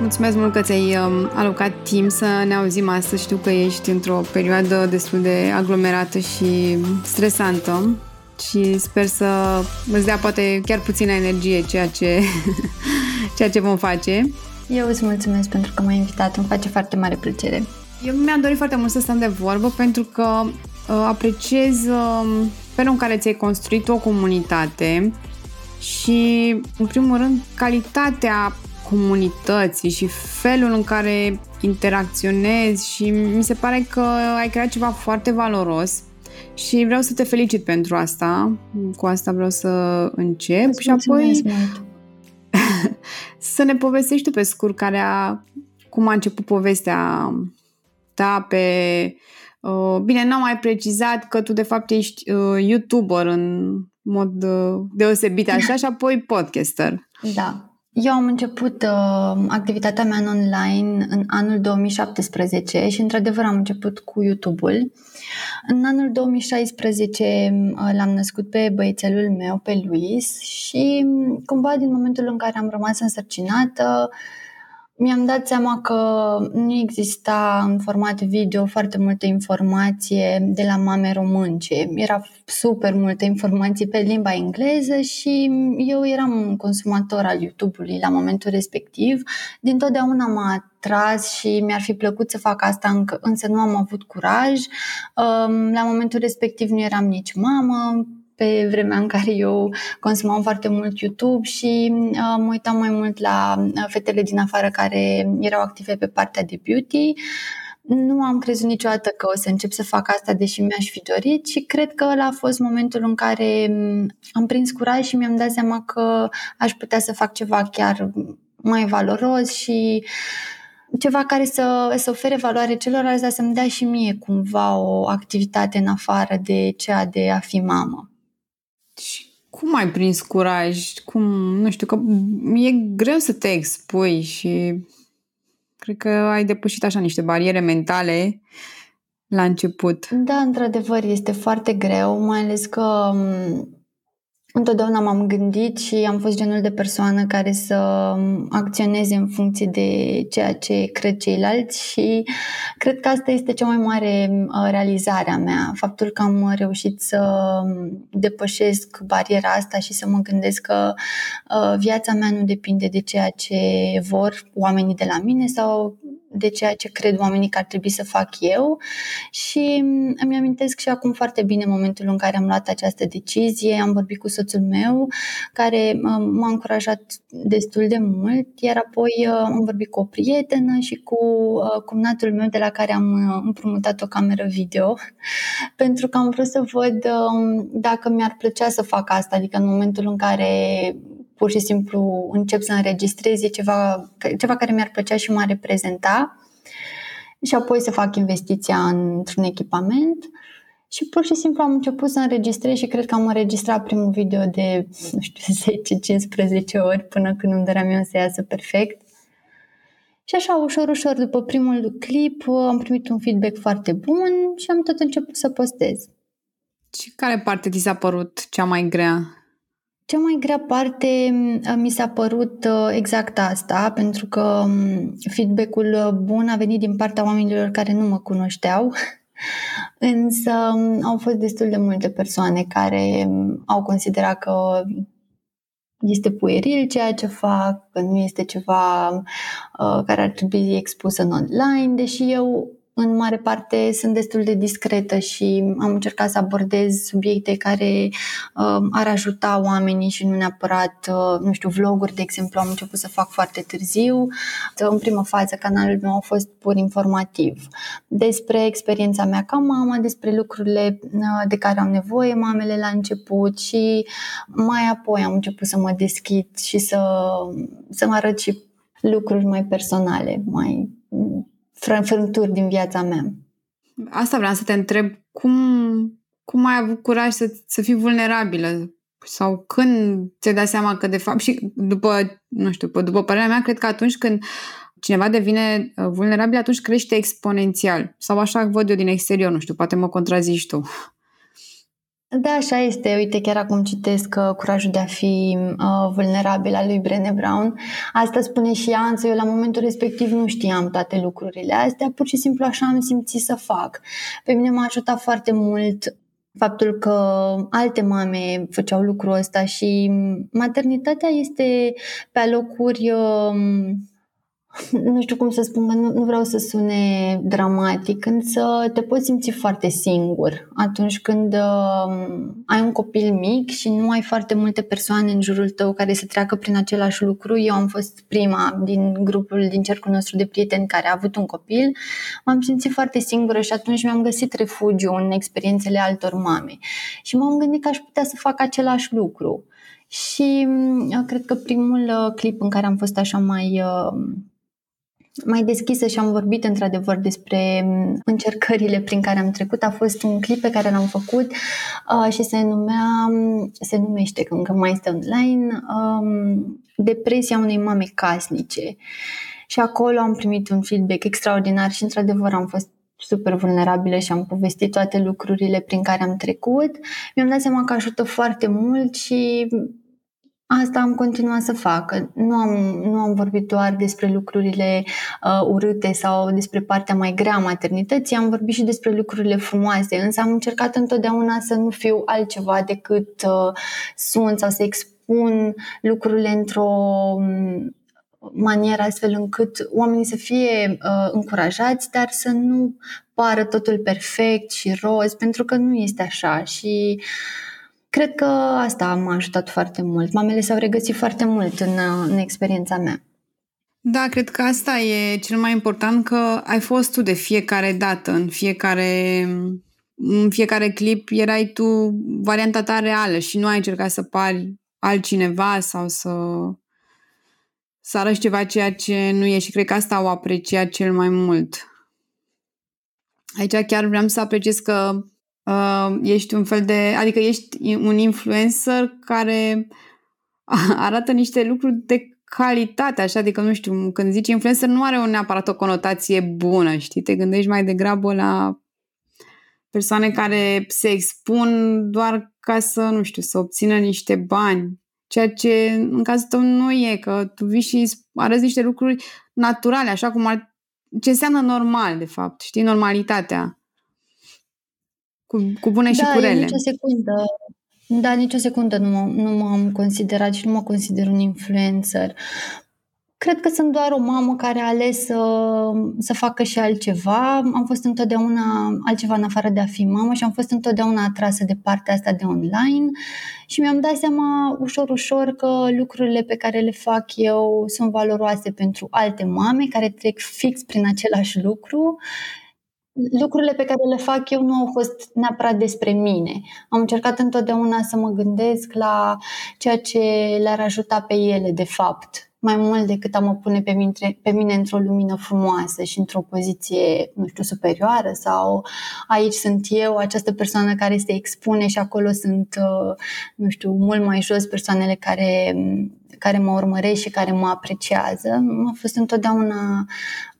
Mulțumesc mult că ți-ai um, alocat timp să ne auzim astăzi. Știu că ești într-o perioadă destul de aglomerată și stresantă și sper să îți dea poate chiar puțină energie ceea ce, ceea ce vom face. Eu îți mulțumesc pentru că m-ai invitat, îmi face foarte mare plăcere. Eu mi-am dorit foarte mult să stăm de vorbă pentru că uh, apreciez uh, felul în care ți-ai construit o comunitate și, în primul rând, calitatea comunității și felul în care interacționezi și mi se pare că ai creat ceva foarte valoros și vreau să te felicit pentru asta. Cu asta vreau să încep Îți și apoi mult. să ne povestești tu pe scurt care a, cum a început povestea ta pe... Uh, bine, n-am mai precizat că tu de fapt ești uh, YouTuber în mod uh, deosebit așa și apoi podcaster. Da. Eu am început uh, activitatea mea în online în anul 2017 și într-adevăr am început cu YouTube-ul. În anul 2016 uh, l-am născut pe băiețelul meu, pe Luis și cumva din momentul în care am rămas însărcinată, uh, mi-am dat seama că nu exista în format video foarte multă informație de la mame românce. Era super multă informație pe limba engleză și eu eram un consumator al YouTube-ului la momentul respectiv. Din totdeauna m-a atras și mi-ar fi plăcut să fac asta, însă nu am avut curaj. La momentul respectiv nu eram nici mamă, pe vremea în care eu consumam foarte mult YouTube și uh, mă uitam mai mult la uh, fetele din afară care erau active pe partea de beauty. Nu am crezut niciodată că o să încep să fac asta, deși mi-aș fi dorit și cred că ăla a fost momentul în care um, am prins curaj și mi-am dat seama că aș putea să fac ceva chiar mai valoros și ceva care să, să ofere valoare celorlalți, dar să-mi dea și mie cumva o activitate în afară de cea de a fi mamă. Și cum ai prins curaj? Cum, nu știu, că e greu să te expui și cred că ai depășit așa niște bariere mentale la început. Da, într-adevăr, este foarte greu, mai ales că Întotdeauna m-am gândit și am fost genul de persoană care să acționeze în funcție de ceea ce cred ceilalți și cred că asta este cea mai mare uh, realizare a mea. Faptul că am reușit să depășesc bariera asta și să mă gândesc că uh, viața mea nu depinde de ceea ce vor oamenii de la mine sau de ceea ce cred oamenii că ar trebui să fac eu și îmi amintesc și acum foarte bine momentul în care am luat această decizie, am vorbit cu soțul meu care m-a încurajat destul de mult, iar apoi uh, am vorbit cu o prietenă și cu uh, cumnatul meu de la care am uh, împrumutat o cameră video pentru că am vrut să văd um, dacă mi-ar plăcea să fac asta, adică în momentul în care pur și simplu încep să înregistrez, e ceva, ceva care mi-ar plăcea și m-ar reprezenta și apoi să fac investiția într-un echipament și pur și simplu am început să înregistrez și cred că am înregistrat primul video de, nu știu, 10-15 ori până când îmi doream eu să iasă perfect. Și așa, ușor, ușor, după primul clip, am primit un feedback foarte bun și am tot început să postez. Și care parte ți s-a părut cea mai grea? Cea mai grea parte uh, mi s-a părut uh, exact asta, pentru că um, feedback-ul uh, bun a venit din partea oamenilor care nu mă cunoșteau, însă um, au fost destul de multe persoane care um, au considerat că este pueril ceea ce fac, că nu este ceva uh, care ar trebui expus în online, deși eu în mare parte sunt destul de discretă și am încercat să abordez subiecte care uh, ar ajuta oamenii și nu neapărat, uh, nu știu, vloguri, de exemplu, am început să fac foarte târziu. În primă fază, canalul meu a fost pur informativ despre experiența mea ca mamă, despre lucrurile uh, de care au nevoie mamele la început și mai apoi am început să mă deschid și să, să mă arăt și lucruri mai personale, mai frânturi din viața mea. Asta vreau să te întreb, cum, cum ai avut curaj să, să fii vulnerabilă? Sau când ți-ai dat seama că de fapt și după, nu știu, după părerea mea, cred că atunci când cineva devine uh, vulnerabil, atunci crește exponențial. Sau așa văd eu din exterior, nu știu, poate mă contrazici tu. Da, așa este. Uite, chiar acum citesc uh, Curajul de a fi uh, vulnerabil al lui Brené Brown. Asta spune și ea, însă eu la momentul respectiv nu știam toate lucrurile astea, pur și simplu așa am simțit să fac. Pe mine m-a ajutat foarte mult faptul că alte mame făceau lucrul ăsta și maternitatea este pe alocuri uh, nu știu cum să spun, nu, nu vreau să sune dramatic, însă te poți simți foarte singur atunci când uh, ai un copil mic și nu ai foarte multe persoane în jurul tău care să treacă prin același lucru. Eu am fost prima din grupul, din cercul nostru de prieteni care a avut un copil. M-am simțit foarte singură și atunci mi-am găsit refugiu în experiențele altor mame. Și m-am gândit că aș putea să fac același lucru. Și uh, cred că primul uh, clip în care am fost așa mai uh, mai deschisă și am vorbit într-adevăr despre mm, încercările prin care am trecut. A fost un clip pe care l-am făcut uh, și se numea, mm, se numește, că încă mai este online, um, Depresia unei mame casnice. Și acolo am primit un feedback extraordinar și într-adevăr am fost super vulnerabilă și am povestit toate lucrurile prin care am trecut. Mi-am dat seama că ajută foarte mult și Asta am continuat să fac. Nu am, nu am vorbit doar despre lucrurile uh, urâte sau despre partea mai grea a maternității, am vorbit și despre lucrurile frumoase, însă am încercat întotdeauna să nu fiu altceva decât uh, sunt sau să expun lucrurile într-o um, manieră astfel încât oamenii să fie uh, încurajați, dar să nu pară totul perfect și roz, pentru că nu este așa și uh, Cred că asta m-a ajutat foarte mult. Mamele s-au regăsit foarte mult în, în experiența mea. Da, cred că asta e cel mai important, că ai fost tu de fiecare dată, în fiecare, în fiecare clip erai tu varianta ta reală și nu ai încercat să pari altcineva sau să, să arăți ceva ceea ce nu e și cred că asta o apreciat cel mai mult. Aici chiar vreau să apreciez că uh, ești un fel de, adică ești un influencer care arată niște lucruri de calitate, așa, adică nu știu, când zici influencer nu are neapărat o conotație bună, știi, te gândești mai degrabă la persoane care se expun doar ca să, nu știu, să obțină niște bani, ceea ce în cazul tău nu e, că tu vii și arăți niște lucruri naturale, așa cum ar, ce înseamnă normal, de fapt, știi, normalitatea. Cu, cu bune da, și cu rele. nicio secundă. Da, nicio secundă nu, m- nu m-am considerat și nu mă consider un influencer. Cred că sunt doar o mamă care a ales să, să facă și altceva. Am fost întotdeauna altceva în afară de a fi mamă și am fost întotdeauna atrasă de partea asta de online și mi-am dat seama ușor, ușor că lucrurile pe care le fac eu sunt valoroase pentru alte mame care trec fix prin același lucru lucrurile pe care le fac eu nu au fost neapărat despre mine. Am încercat întotdeauna să mă gândesc la ceea ce le-ar ajuta pe ele, de fapt, mai mult decât a mă pune pe mine, pe mine într-o lumină frumoasă și într-o poziție, nu știu, superioară sau aici sunt eu, această persoană care se expune și acolo sunt, uh, nu știu, mult mai jos persoanele care, care mă urmăresc și care mă apreciază. A fost întotdeauna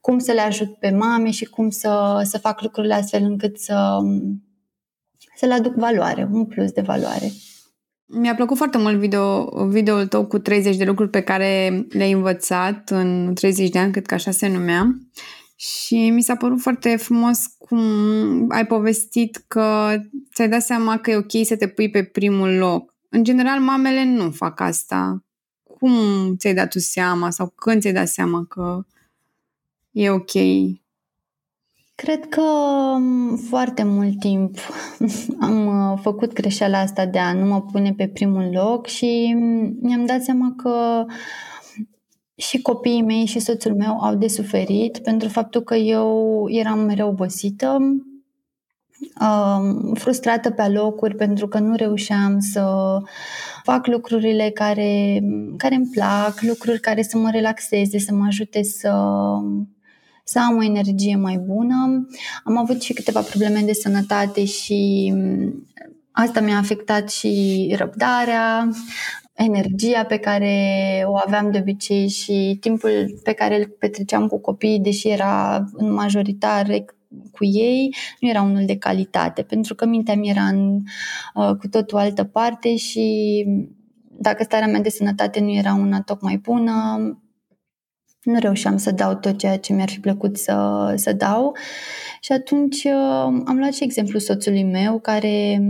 cum să le ajut pe mame și cum să, să fac lucrurile astfel încât să, să le aduc valoare, un plus de valoare. Mi-a plăcut foarte mult video, videoul tău cu 30 de lucruri pe care le-ai învățat în 30 de ani, cred că așa se numea. Și mi s-a părut foarte frumos cum ai povestit că ți-ai dat seama că e ok să te pui pe primul loc. În general, mamele nu fac asta. Cum ți-ai dat tu seama sau când ți-ai dat seama că e ok? Cred că um, foarte mult timp am uh, făcut greșeala asta de a nu mă pune pe primul loc și um, mi-am dat seama că și copiii mei și soțul meu au de suferit pentru faptul că eu eram mereu obosită, um, frustrată pe locuri pentru că nu reușeam să fac lucrurile care, care îmi plac, lucruri care să mă relaxeze, să mă ajute să să am o energie mai bună. Am avut și câteva probleme de sănătate și mm, asta mi-a afectat și răbdarea, energia pe care o aveam de obicei și timpul pe care îl petreceam cu copiii, deși era în majoritar cu ei nu era unul de calitate, pentru că mintea mi era în uh, cu totul altă parte și dacă starea mea de sănătate nu era una tocmai bună, nu reușeam să dau tot ceea ce mi-ar fi plăcut să, să dau. Și atunci uh, am luat și exemplu soțului meu care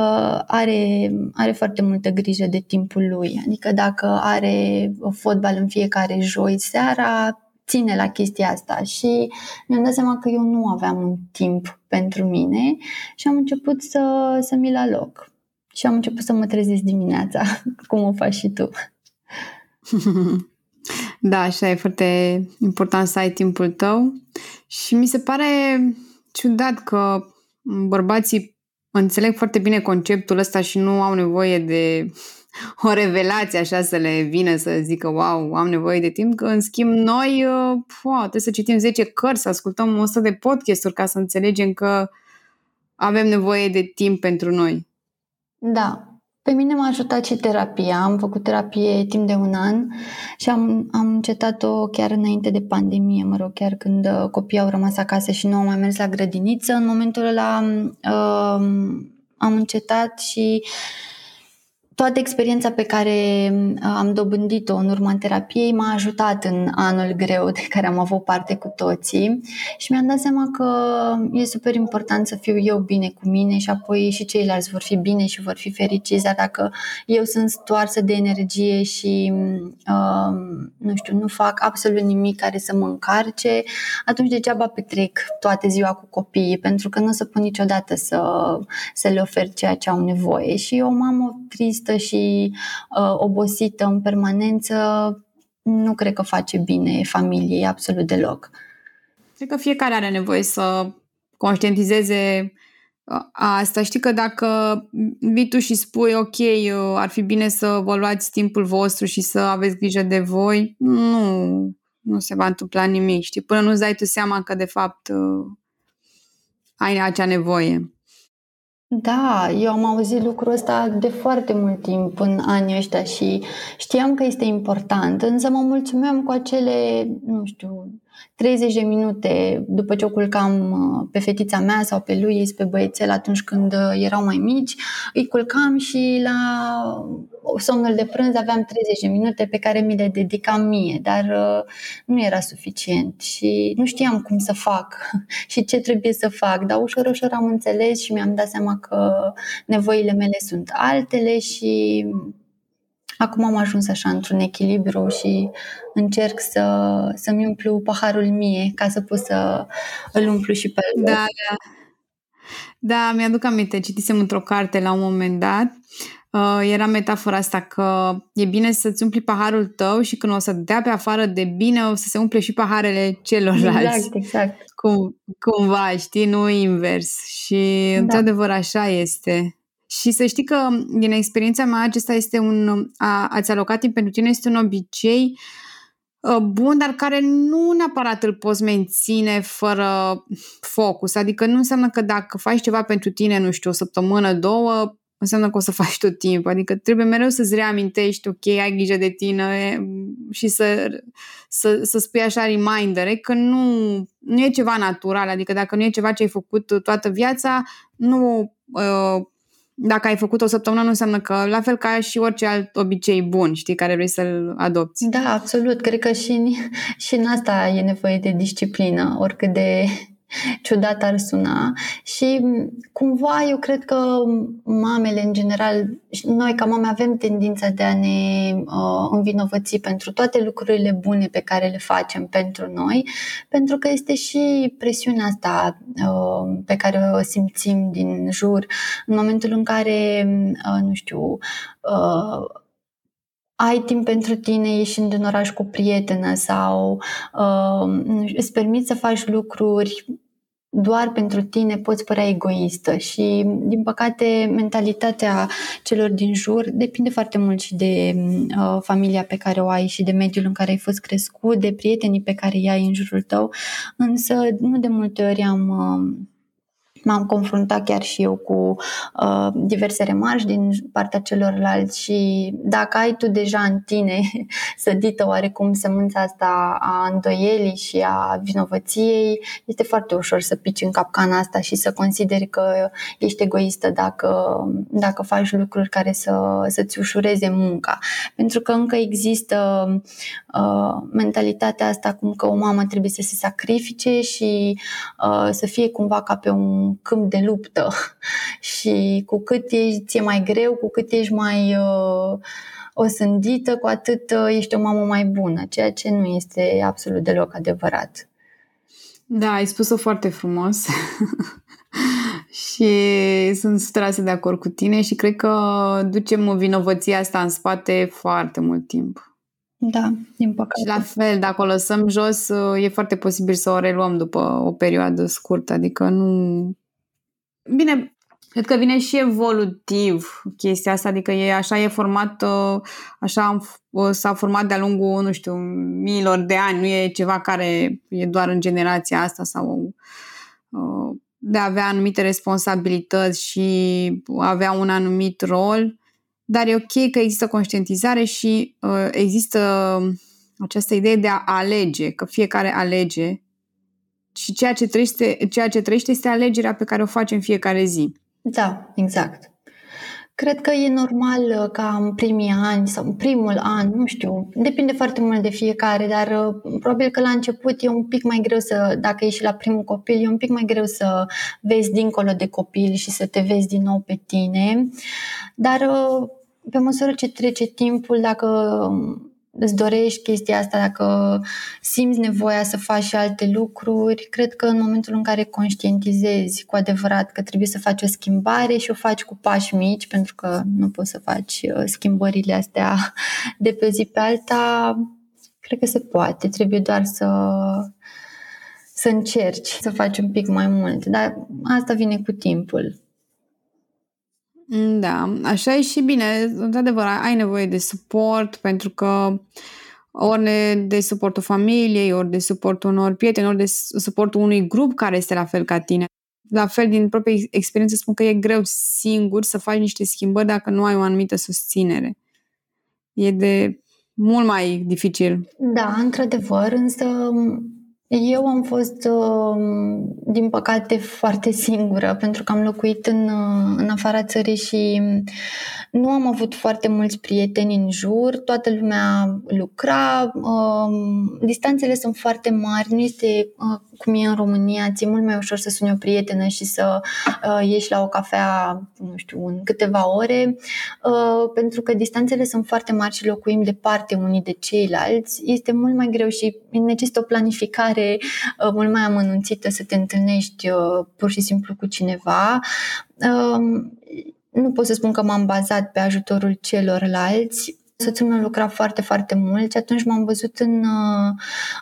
uh, are, are foarte multă grijă de timpul lui. Adică dacă are fotbal în fiecare joi seara, ține la chestia asta și mi-am dat seama că eu nu aveam un timp pentru mine și am început să, să mi-l aloc. Și am început să mă trezesc dimineața, cum o faci și tu. Da, așa e foarte important să ai timpul tău și mi se pare ciudat că bărbații înțeleg foarte bine conceptul ăsta și nu au nevoie de o revelație așa să le vină să zică wow, am nevoie de timp, că în schimb noi wow, trebuie să citim 10 cărți, să ascultăm 100 de podcasturi ca să înțelegem că avem nevoie de timp pentru noi. Da, pe mine m-a ajutat și terapia. Am făcut terapie timp de un an și am, am încetat-o chiar înainte de pandemie, mă rog, chiar când uh, copiii au rămas acasă și nu au mai mers la grădiniță. În momentul ăla uh, am încetat și uh, toată experiența pe care uh, am dobândit-o în urma terapiei m-a ajutat în anul greu de care am avut parte cu toții și mi-am dat seama că e super important să fiu eu bine cu mine și apoi și ceilalți vor fi bine și vor fi fericiți, dar dacă eu sunt stoarsă de energie și uh, nu știu, nu fac absolut nimic care să mă încarce, atunci degeaba petrec toată ziua cu copiii, pentru că nu o să pot niciodată să, să le ofer ceea ce au nevoie. Și o mamă tristă tristă și uh, obosită în permanență, nu cred că face bine familiei absolut deloc. Cred că fiecare are nevoie să conștientizeze uh, asta. Știi că dacă vii tu și spui, ok, uh, ar fi bine să vă luați timpul vostru și să aveți grijă de voi, nu, nu se va întâmpla nimic, știi? Până nu-ți dai tu seama că, de fapt, uh, ai acea nevoie. Da, eu am auzit lucrul ăsta de foarte mult timp în anii ăștia și știam că este important, însă mă mulțumeam cu acele, nu știu, 30 de minute după ce o culcam uh, pe fetița mea sau pe lui, pe băiețel atunci când uh, erau mai mici, îi culcam și la somnul de prânz aveam 30 de minute pe care mi le dedicam mie, dar uh, nu era suficient și nu știam cum să fac și ce trebuie să fac, dar ușor, ușor am înțeles și mi-am dat seama că nevoile mele sunt altele și acum am ajuns așa într-un echilibru și încerc să, să-mi umplu paharul mie ca să pot să îl umplu și pe el. Da, da. Da, mi-aduc aminte, citisem într-o carte la un moment dat uh, era metafora asta că e bine să-ți umpli paharul tău și când o să dea pe afară de bine, o să se umple și paharele celorlalți. Exact, exact. Cum, cumva, știi, nu invers. Și da. într-adevăr așa este. Și să știi că din experiența mea acesta este un, a, ați alocat timp pentru tine este un obicei uh, bun, dar care nu neapărat îl poți menține fără focus. Adică nu înseamnă că dacă faci ceva pentru tine, nu știu, o săptămână, două, înseamnă că o să faci tot timpul. Adică trebuie mereu să-ți reamintești, ok, ai grijă de tine și să, să, să spui așa reminder că nu, nu e ceva natural. Adică dacă nu e ceva ce ai făcut toată viața, nu... Uh, dacă ai făcut o săptămână, nu înseamnă că, la fel ca și orice alt obicei bun, știi, care vrei să-l adopți. Da, absolut. Cred că și, și în asta e nevoie de disciplină, oricât de ciudat ar suna. Și cumva eu cred că mamele în general, noi ca mame avem tendința de a ne uh, învinovăți pentru toate lucrurile bune pe care le facem pentru noi, pentru că este și presiunea asta uh, pe care o simțim din jur. În momentul în care, uh, nu știu, uh, ai timp pentru tine ieșind în oraș cu prietenă sau uh, îți permiți să faci lucruri doar pentru tine poți părea egoistă și, din păcate, mentalitatea celor din jur depinde foarte mult și de uh, familia pe care o ai și de mediul în care ai fost crescut, de prietenii pe care îi ai în jurul tău, însă nu de multe ori am uh, m-am confruntat chiar și eu cu uh, diverse remarci din partea celorlalți și dacă ai tu deja în tine sădită oarecum semânța asta a îndoielii și a vinovăției, este foarte ușor să pici în capcana asta și să consideri că ești egoistă dacă, dacă faci lucruri care să, să-ți ușureze munca. Pentru că încă există uh, mentalitatea asta cum că o mamă trebuie să se sacrifice și uh, să fie cumva ca pe un câmp de luptă și cu cât ești, ție mai greu, cu cât ești mai uh, osândită, cu atât uh, ești o mamă mai bună, ceea ce nu este absolut deloc adevărat. Da, ai spus-o foarte frumos și sunt strase de acord cu tine și cred că ducem vinovăția asta în spate foarte mult timp. Da, din păcate. Și la fel, dacă o lăsăm jos, e foarte posibil să o reluăm după o perioadă scurtă, adică nu, Bine, cred că vine și evolutiv chestia asta, adică e așa e format, uh, așa uh, s-a format de-a lungul, nu știu, miilor de ani, nu e ceva care e doar în generația asta sau uh, de a avea anumite responsabilități și avea un anumit rol, dar e ok că există conștientizare și există această idee de a alege, că fiecare alege și ceea ce trăiește, ceea ce trăiește este alegerea pe care o face în fiecare zi. Da, exact. Cred că e normal uh, ca în primii ani sau în primul an, nu știu, depinde foarte mult de fiecare, dar uh, probabil că la început e un pic mai greu să, dacă ești la primul copil, e un pic mai greu să vezi dincolo de copil și să te vezi din nou pe tine. Dar uh, pe măsură ce trece timpul, dacă um, îți dorești chestia asta, dacă simți nevoia să faci și alte lucruri, cred că în momentul în care conștientizezi cu adevărat că trebuie să faci o schimbare și o faci cu pași mici, pentru că nu poți să faci uh, schimbările astea de pe zi pe alta, cred că se poate. Trebuie doar să să încerci să faci un pic mai mult, dar asta vine cu timpul. Da, așa e și bine. Într-adevăr, ai nevoie de suport pentru că ori de suportul familiei, ori de suportul unor prieteni, ori de suportul unui grup care este la fel ca tine. La fel, din propria experiență, spun că e greu singur să faci niște schimbări dacă nu ai o anumită susținere. E de mult mai dificil. Da, într-adevăr, însă eu am fost, um, din păcate, foarte singură pentru că am locuit în, uh, în afara țării și nu am avut foarte mulți prieteni în jur, toată lumea lucra, um, distanțele sunt foarte mari, nu este uh, cum e în România, ți-e mult mai ușor să suni o prietenă și să uh, ieși la o cafea, nu știu, în câteva ore, pentru că distanțele sunt foarte mari și locuim departe unii de ceilalți, este mult mai greu și necesită o planificare foarte uh, mult mai amănunțită să te întâlnești uh, pur și simplu cu cineva. Um, nu pot să spun că m-am bazat pe ajutorul celorlalți, soțul meu lucra foarte, foarte mult și atunci m-am văzut în, uh,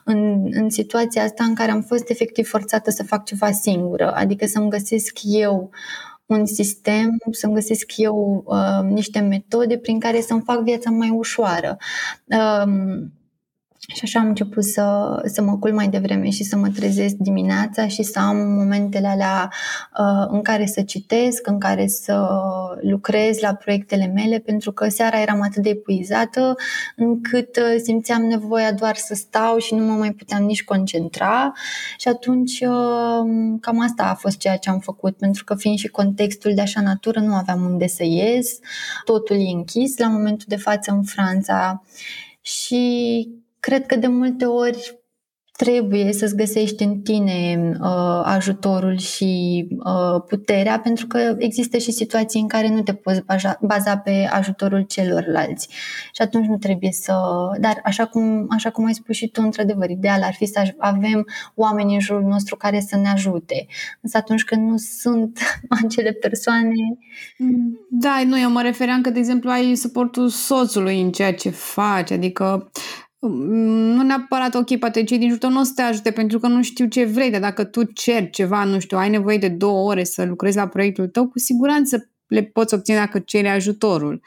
în, în situația asta în care am fost efectiv forțată să fac ceva singură, adică să-mi găsesc eu un sistem, să-mi găsesc eu uh, niște metode prin care să-mi fac viața mai ușoară. Uh, și așa am început să, să mă culc mai devreme și să mă trezesc dimineața și să am momentele alea uh, în care să citesc, în care să lucrez la proiectele mele, pentru că seara eram atât de epuizată încât uh, simțeam nevoia doar să stau și nu mă mai puteam nici concentra. Și atunci uh, cam asta a fost ceea ce am făcut, pentru că fiind și contextul de așa natură, nu aveam unde să ies, totul e închis la momentul de față în Franța. Și cred că de multe ori trebuie să-ți găsești în tine uh, ajutorul și uh, puterea, pentru că există și situații în care nu te poți baza, baza pe ajutorul celorlalți. Și atunci nu trebuie să. Dar, așa cum, așa cum ai spus și tu, într-adevăr, ideal ar fi să avem oameni în jurul nostru care să ne ajute. Însă atunci când nu sunt acele persoane. Da, nu, eu mă refeream că, de exemplu, ai suportul soțului în ceea ce faci, adică nu neapărat, ok, poate cei din jurul tău nu o să te ajute pentru că nu știu ce vrei, dar dacă tu ceri ceva, nu știu, ai nevoie de două ore să lucrezi la proiectul tău, cu siguranță le poți obține dacă ceri ajutorul.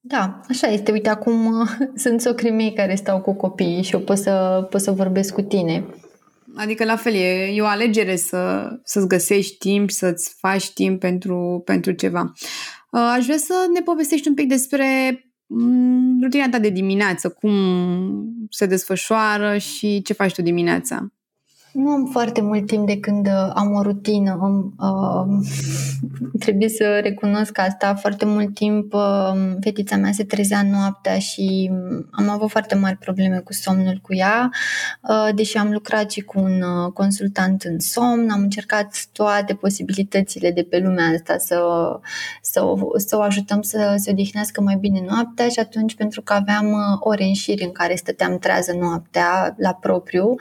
Da, așa este. Uite, acum sunt socrii mei care stau cu copiii și eu pot să, pot să vorbesc cu tine. Adică la fel, e, e o alegere să, să-ți găsești timp, să-ți faci timp pentru, pentru ceva. Uh, aș vrea să ne povestești un pic despre mm, rutina ta de dimineață, cum se desfășoară și ce faci tu dimineața. Nu am foarte mult timp de când uh, am o rutină. Uh, trebuie să recunosc asta. Foarte mult timp uh, fetița mea se trezea noaptea și am avut foarte mari probleme cu somnul cu ea. Uh, deși am lucrat și cu un uh, consultant în somn, am încercat toate posibilitățile de pe lumea asta să, să, o, să o ajutăm să se odihnească mai bine noaptea și atunci pentru că aveam uh, ore în șir în care stăteam trează noaptea la propriu,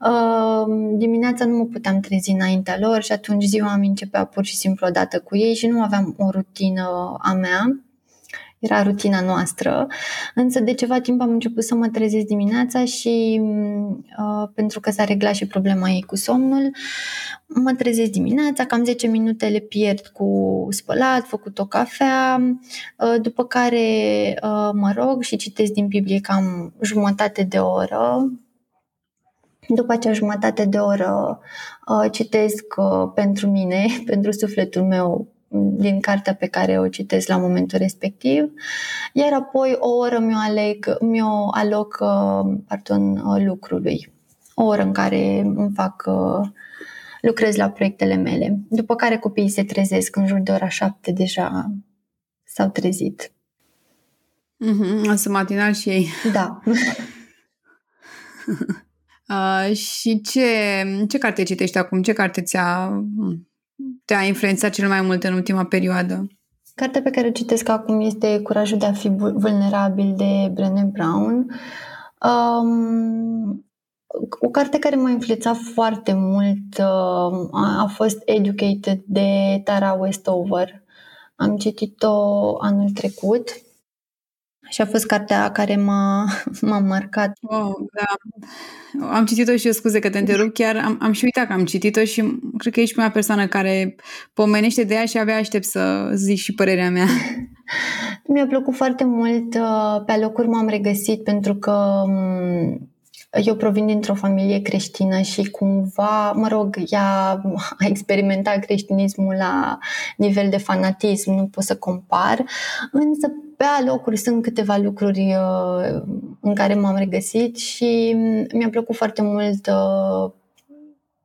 uh, dimineața nu mă puteam trezi înaintea lor și atunci ziua mi începea pur și simplu odată cu ei și nu aveam o rutină a mea. Era rutina noastră, însă de ceva timp am început să mă trezesc dimineața și uh, pentru că s-a reglat și problema ei cu somnul, mă trezesc dimineața, cam 10 minute le pierd cu spălat, făcut o cafea, uh, după care uh, mă rog și citesc din Biblie cam jumătate de oră, după acea jumătate de oră uh, citesc uh, pentru mine, pentru sufletul meu, din cartea pe care o citesc la momentul respectiv, iar apoi o oră mi-o, aleg, mi-o aloc uh, pardon, lucrului. O oră în care îmi fac lucrez la proiectele mele. După care copiii se trezesc în jur de ora șapte deja s-au trezit. Mm-hmm, să matinal și ei. Da. Uh, și ce, ce carte citești acum? Ce carte ți-a, te-a influențat cel mai mult în ultima perioadă? Cartea pe care o citesc acum este Curajul de a fi vulnerabil de Brené Brown. Um, o carte care m-a influențat foarte mult uh, a, a fost Educated de Tara Westover. Am citit-o anul trecut și a fost cartea care m-a, m-a marcat. Oh, da. Am citit-o și eu, scuze că te întrerup, chiar am, am și uitat că am citit-o și cred că ești prima persoană care pomenește de ea și abia aștept să zic și părerea mea. Mi-a plăcut foarte mult, uh, pe alocuri m-am regăsit pentru că um, eu provin dintr-o familie creștină și cumva, mă rog, ea a experimentat creștinismul la nivel de fanatism, nu pot să compar, însă pe alocuri sunt câteva lucruri uh, în care m-am regăsit și mi-a plăcut foarte mult uh,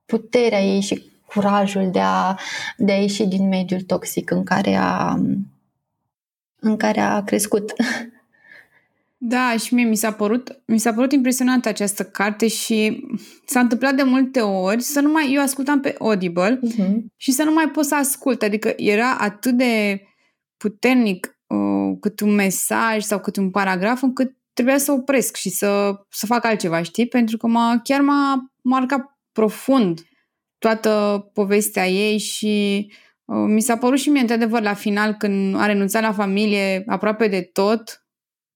puterea ei și curajul de a, de a ieși din mediul toxic în care a, în care a crescut. Da, și mie mi s-a părut, mi s-a părut impresionantă această carte și s-a întâmplat de multe ori să nu mai, eu ascultam pe Audible uh-huh. și să nu mai pot să ascult, adică era atât de puternic uh, cât un mesaj sau cât un paragraf încât trebuia să opresc și să, să fac altceva, știi? Pentru că m-a, chiar m-a marcat profund toată povestea ei și uh, mi s-a părut și mie, într-adevăr, la final, când a renunțat la familie aproape de tot,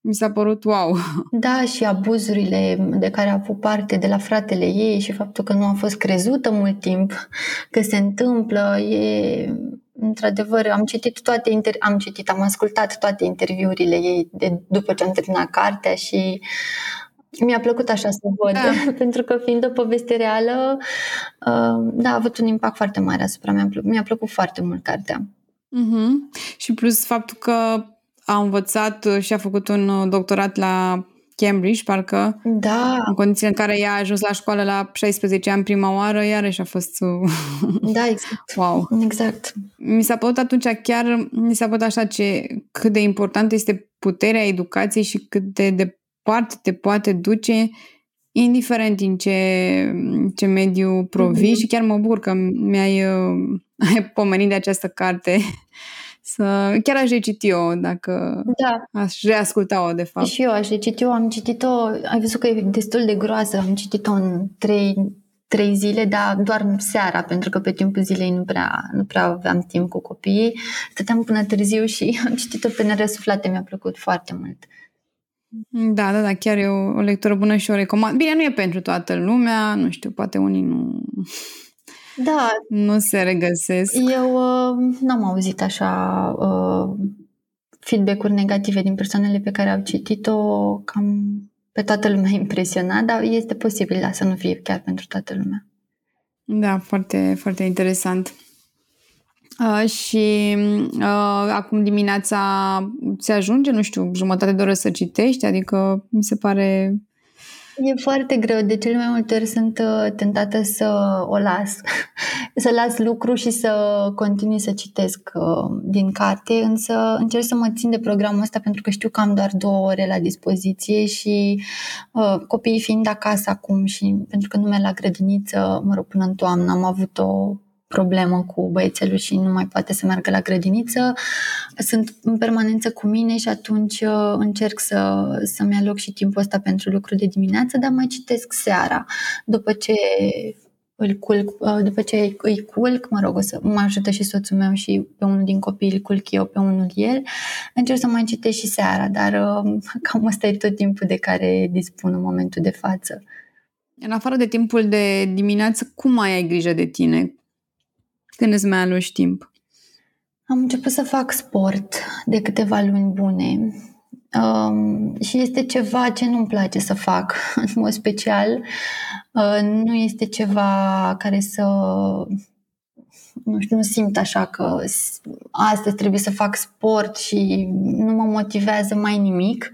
mi s-a părut wow. Da, și abuzurile de care a avut parte de la fratele ei și faptul că nu a fost crezută mult timp că se întâmplă, e într-adevăr, am citit toate inter- am citit, am ascultat toate interviurile ei de, după ce am terminat cartea și mi-a plăcut așa să văd, da. pentru că fiind o poveste reală, uh, da, a avut un impact foarte mare asupra mea. Mi-a plăcut foarte mult cartea. Uh-huh. Și plus faptul că a învățat uh, și a făcut un uh, doctorat la Cambridge, parcă, da. în condiții în care ea a ajuns la școală la 16 ani prima oară, iarăși a fost... Uh, da, exact. Wow. Exact. Mi s-a părut atunci chiar, mi s-a părut așa ce, cât de importantă este puterea educației și cât de departe te poate duce indiferent din ce, ce mediu provii mm-hmm. și chiar mă bucur că mi-ai ai pomenit de această carte să chiar aș reciti eu dacă da. aș reasculta-o de fapt. Și eu aș reciti eu, am citit-o, ai văzut că e destul de groasă, am citit-o în trei, trei zile, dar doar seara, pentru că pe timpul zilei nu prea, nu prea aveam timp cu copiii. Stăteam până târziu și am citit-o pe neresuflate, mi-a plăcut foarte mult. Da, da, da, chiar e o, o lectură bună și o recomand. Bine, nu e pentru toată lumea, nu știu, poate unii nu da. Nu se regăsesc. Eu uh, n-am auzit așa uh, feedback-uri negative din persoanele pe care au citit-o cam pe toată lumea impresionat, dar este posibil da, să nu fie chiar pentru toată lumea. Da, foarte, foarte interesant. Uh, și uh, acum dimineața se ajunge, nu știu, jumătate de oră să citești, adică mi se pare E foarte greu. De cele mai multe ori sunt uh, tentată să o las, să las lucru și să continui să citesc uh, din carte, însă încerc să mă țin de programul ăsta pentru că știu că am doar două ore la dispoziție și uh, copiii fiind acasă acum și pentru că nu merg la grădiniță, mă rog, până în toamnă am avut o problemă cu băiețelul și nu mai poate să meargă la grădiniță. Sunt în permanență cu mine și atunci uh, încerc să, să-mi aloc și timpul ăsta pentru lucru de dimineață, dar mai citesc seara. După ce îl culc, uh, după ce îi culc, mă rog, o să mă ajută și soțul meu și pe unul din copii îl culc eu, pe unul el, încerc să mai citesc și seara, dar uh, cam ăsta e tot timpul de care dispun în momentul de față. În afară de timpul de dimineață, cum mai ai grijă de tine? Când îți mai aloși timp? Am început să fac sport de câteva luni bune um, și este ceva ce nu-mi place să fac în mod special. Uh, nu este ceva care să nu știu, nu simt așa că astăzi trebuie să fac sport și nu mă motivează mai nimic,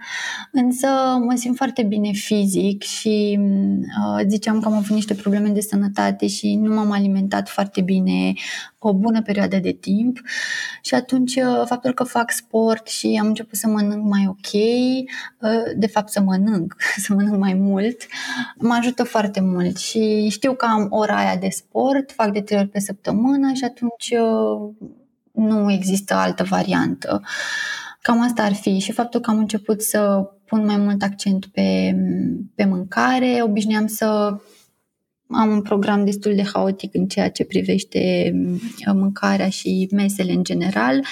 însă mă simt foarte bine fizic și uh, ziceam că am avut niște probleme de sănătate și nu m-am alimentat foarte bine o bună perioadă de timp. Și atunci uh, faptul că fac sport și am început să mănânc mai ok, uh, de fapt să mănânc, să mănânc mai mult, mă ajută foarte mult. Și știu că am ora aia de sport, fac de trei ori pe săptămână și atunci uh, nu există altă variantă. Cam asta ar fi și faptul că am început să pun mai mult accent pe, pe mâncare, obișnuiam să am un program destul de haotic în ceea ce privește mm, mâncarea și mesele în general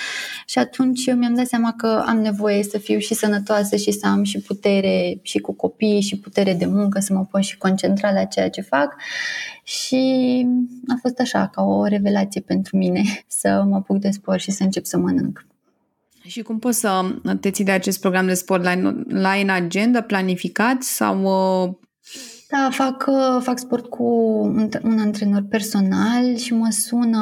și atunci mi-am dat seama că am nevoie să fiu și sănătoasă și să am și putere și cu copii și putere de muncă, să mă pot și concentra la ceea ce fac și a fost așa, ca o revelație pentru mine să mă apuc de sport și să încep să mănânc. Și cum poți să te ții de acest program de sport? L-ai în agenda planificat sau uh, da, fac, uh, fac sport cu un, un antrenor personal și mă sună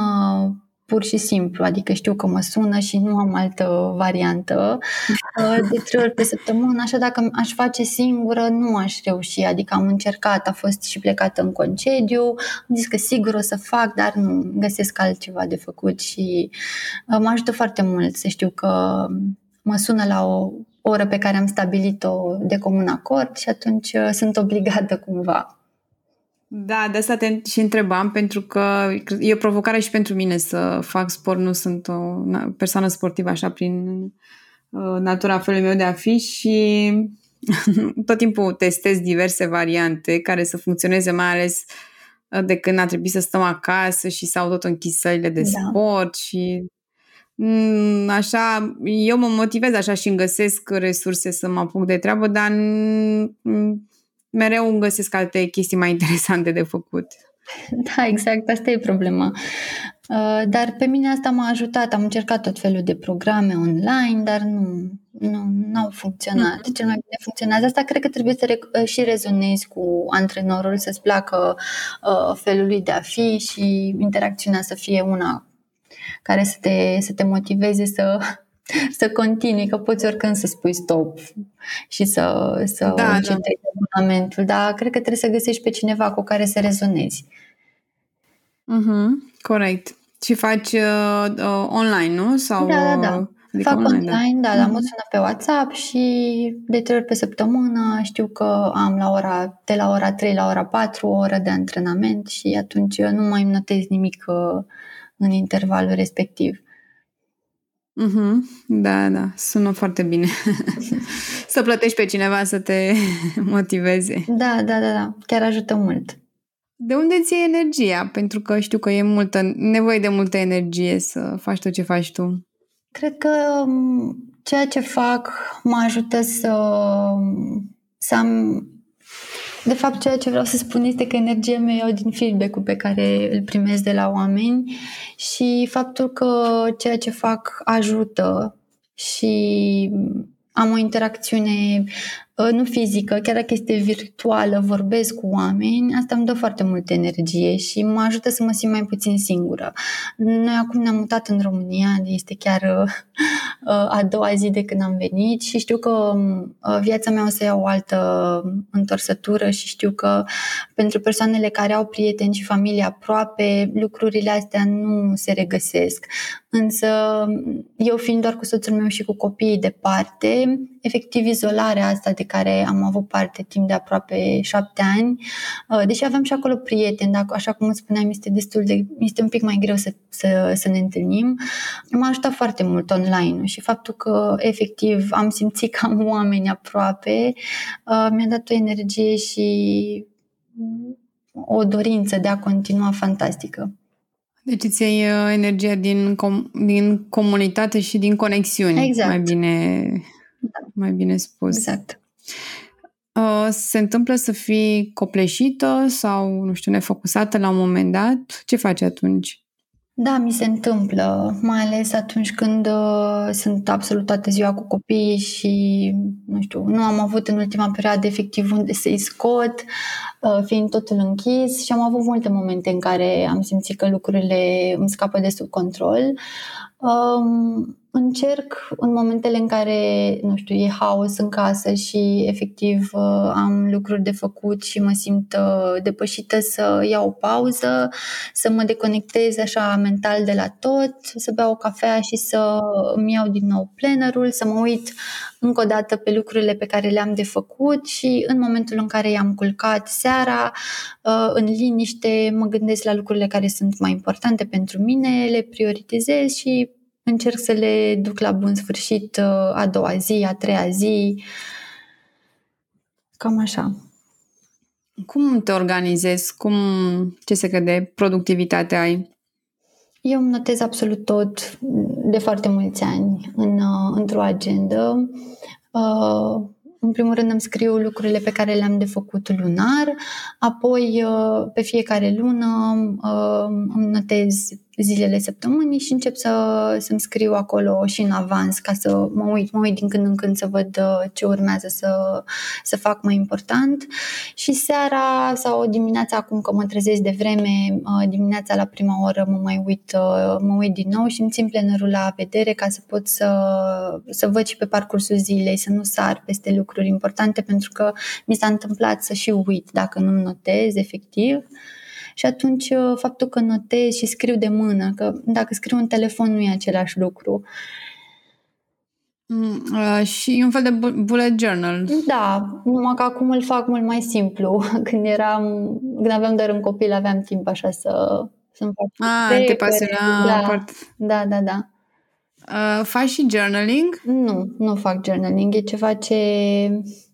pur și simplu, adică știu că mă sună și nu am altă variantă. Uh, de trei ori pe săptămână, așa dacă aș face singură nu aș reuși, adică am încercat, a fost și plecată în concediu, am zis că sigur o să fac, dar nu găsesc altceva de făcut și uh, mă ajută foarte mult să știu că mă sună la o oră pe care am stabilit-o de comun acord și atunci uh, sunt obligată cumva. Da, de asta te și întrebam, pentru că e o provocare și pentru mine să fac sport. Nu sunt o persoană sportivă așa prin uh, natura felului meu de a fi și tot timpul testez diverse variante care să funcționeze, mai ales uh, de când a trebuit să stăm acasă și s-au tot închis sălile de da. sport și Mm, așa, eu mă motivez așa și îmi găsesc resurse să mă apuc de treabă, dar mereu îmi găsesc alte chestii mai interesante de făcut. Da, exact, asta e problema. Uh, dar pe mine asta m-a ajutat. Am încercat tot felul de programe online, dar nu, nu au funcționat. Mm. Cel mai bine funcționează. Asta cred că trebuie să re- și rezonezi cu antrenorul, să-ți placă uh, felul lui de a fi și interacțiunea să fie una care să te, să te motiveze să, să continui, că poți oricând să spui stop și să, să da, încetezi da. abonamentul, dar cred că trebuie să găsești pe cineva cu care să rezonezi. Mm-hmm, corect. Și faci uh, uh, online, nu? Sau, da, da, da. Adică Fac online, online da, da, mm-hmm. mă sună pe WhatsApp și de trei ori pe săptămână știu că am la ora, de la ora 3 la ora 4 o oră de antrenament și atunci nu mai îmi notez nimic uh, în intervalul respectiv. Mm-hmm. Da, da, sună foarte bine. să plătești pe cineva să te motiveze. Da, da, da, da, chiar ajută mult. De unde ți energia? Pentru că știu că e multă, nevoie de multă energie să faci tot ce faci tu. Cred că um, ceea ce fac mă ajută să, să am de fapt, ceea ce vreau să spun este că energia mea iau din feedback-ul pe care îl primesc de la oameni și faptul că ceea ce fac ajută și am o interacțiune uh, nu fizică, chiar dacă este virtuală, vorbesc cu oameni, asta îmi dă foarte multă energie și mă ajută să mă simt mai puțin singură. Noi acum ne-am mutat în România, este chiar uh, a doua zi de când am venit și știu că um, viața mea o să ia o altă întorsătură și știu că pentru persoanele care au prieteni și familie aproape, lucrurile astea nu se regăsesc. Însă eu fiind doar cu soțul meu și cu copiii departe, efectiv izolarea asta de care am avut parte timp de aproape șapte ani, uh, deși aveam și acolo prieteni, dacă așa cum îți spuneam, este destul de, este un pic mai greu să, să, să ne întâlnim, m-a ajutat foarte mult online și faptul că efectiv am simțit că am oameni aproape uh, mi-a dat o energie și o dorință de a continua fantastică. Deci îți iei uh, energia din, com- din comunitate și din conexiuni, exact. mai bine, da. mai bine spus. Exact. Uh, se întâmplă să fii copleșită sau, nu știu, nefocusată la un moment dat? Ce faci atunci? Da, mi se întâmplă, mai ales atunci când uh, sunt absolut toată ziua cu copiii și, nu știu, nu am avut în ultima perioadă efectiv unde să-i scot, uh, fiind totul închis și am avut multe momente în care am simțit că lucrurile îmi scapă de sub control. Um, încerc în momentele în care, nu știu, e haos în casă și efectiv uh, am lucruri de făcut și mă simt uh, depășită să iau o pauză, să mă deconectez așa mental de la tot, să beau o cafea și să îmi iau din nou plannerul, să mă uit încă o dată pe lucrurile pe care le-am de făcut și în momentul în care i-am culcat seara, uh, în liniște, mă gândesc la lucrurile care sunt mai importante pentru mine, le prioritizez și încerc să le duc la bun sfârșit uh, a doua zi, a treia zi, cam așa. Cum te organizezi? Cum, ce se de productivitate ai? Eu îmi notez absolut tot de foarte mulți ani în, uh, într-o agendă. Uh, în primul rând îmi scriu lucrurile pe care le-am de făcut lunar, apoi pe fiecare lună îmi notez zilele săptămânii și încep să, să-mi scriu acolo și în avans ca să mă uit, mă uit din când în când să văd uh, ce urmează să, să fac mai important și seara sau dimineața acum că mă trezesc de vreme, uh, dimineața la prima oră mă mai uit, uh, mă uit din nou și îmi țin plenerul la vedere ca să pot să, să văd și pe parcursul zilei, să nu sar peste lucruri importante pentru că mi s-a întâmplat să și uit dacă nu-mi notez efectiv. Și atunci uh, faptul că notez și scriu de mână, că dacă scriu în telefon nu e același lucru. Mm, uh, și un fel de bullet journal. Da, numai că acum îl fac mult mai simplu. Când eram, când aveam doar un copil, aveam timp așa să să-mi fac Ah, te pasiona da, part... da, da, da. Uh, faci și journaling? Nu, nu fac journaling. E ceva ce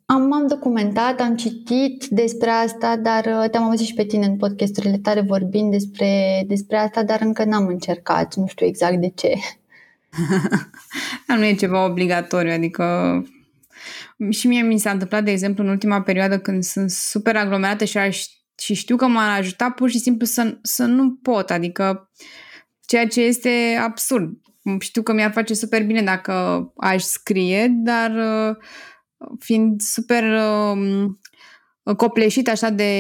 am, m-am documentat, am citit despre asta, dar uh, te-am auzit și pe tine în podcasturile tale vorbind despre, despre asta, dar încă n-am încercat, nu știu exact de ce. nu e ceva obligatoriu, adică și mie mi s-a întâmplat, de exemplu, în ultima perioadă când sunt super aglomerată și, aș, și știu că m-ar ajuta pur și simplu să, să nu pot, adică ceea ce este absurd. Știu că mi-ar face super bine dacă aș scrie, dar uh, fiind super uh, copleșit așa de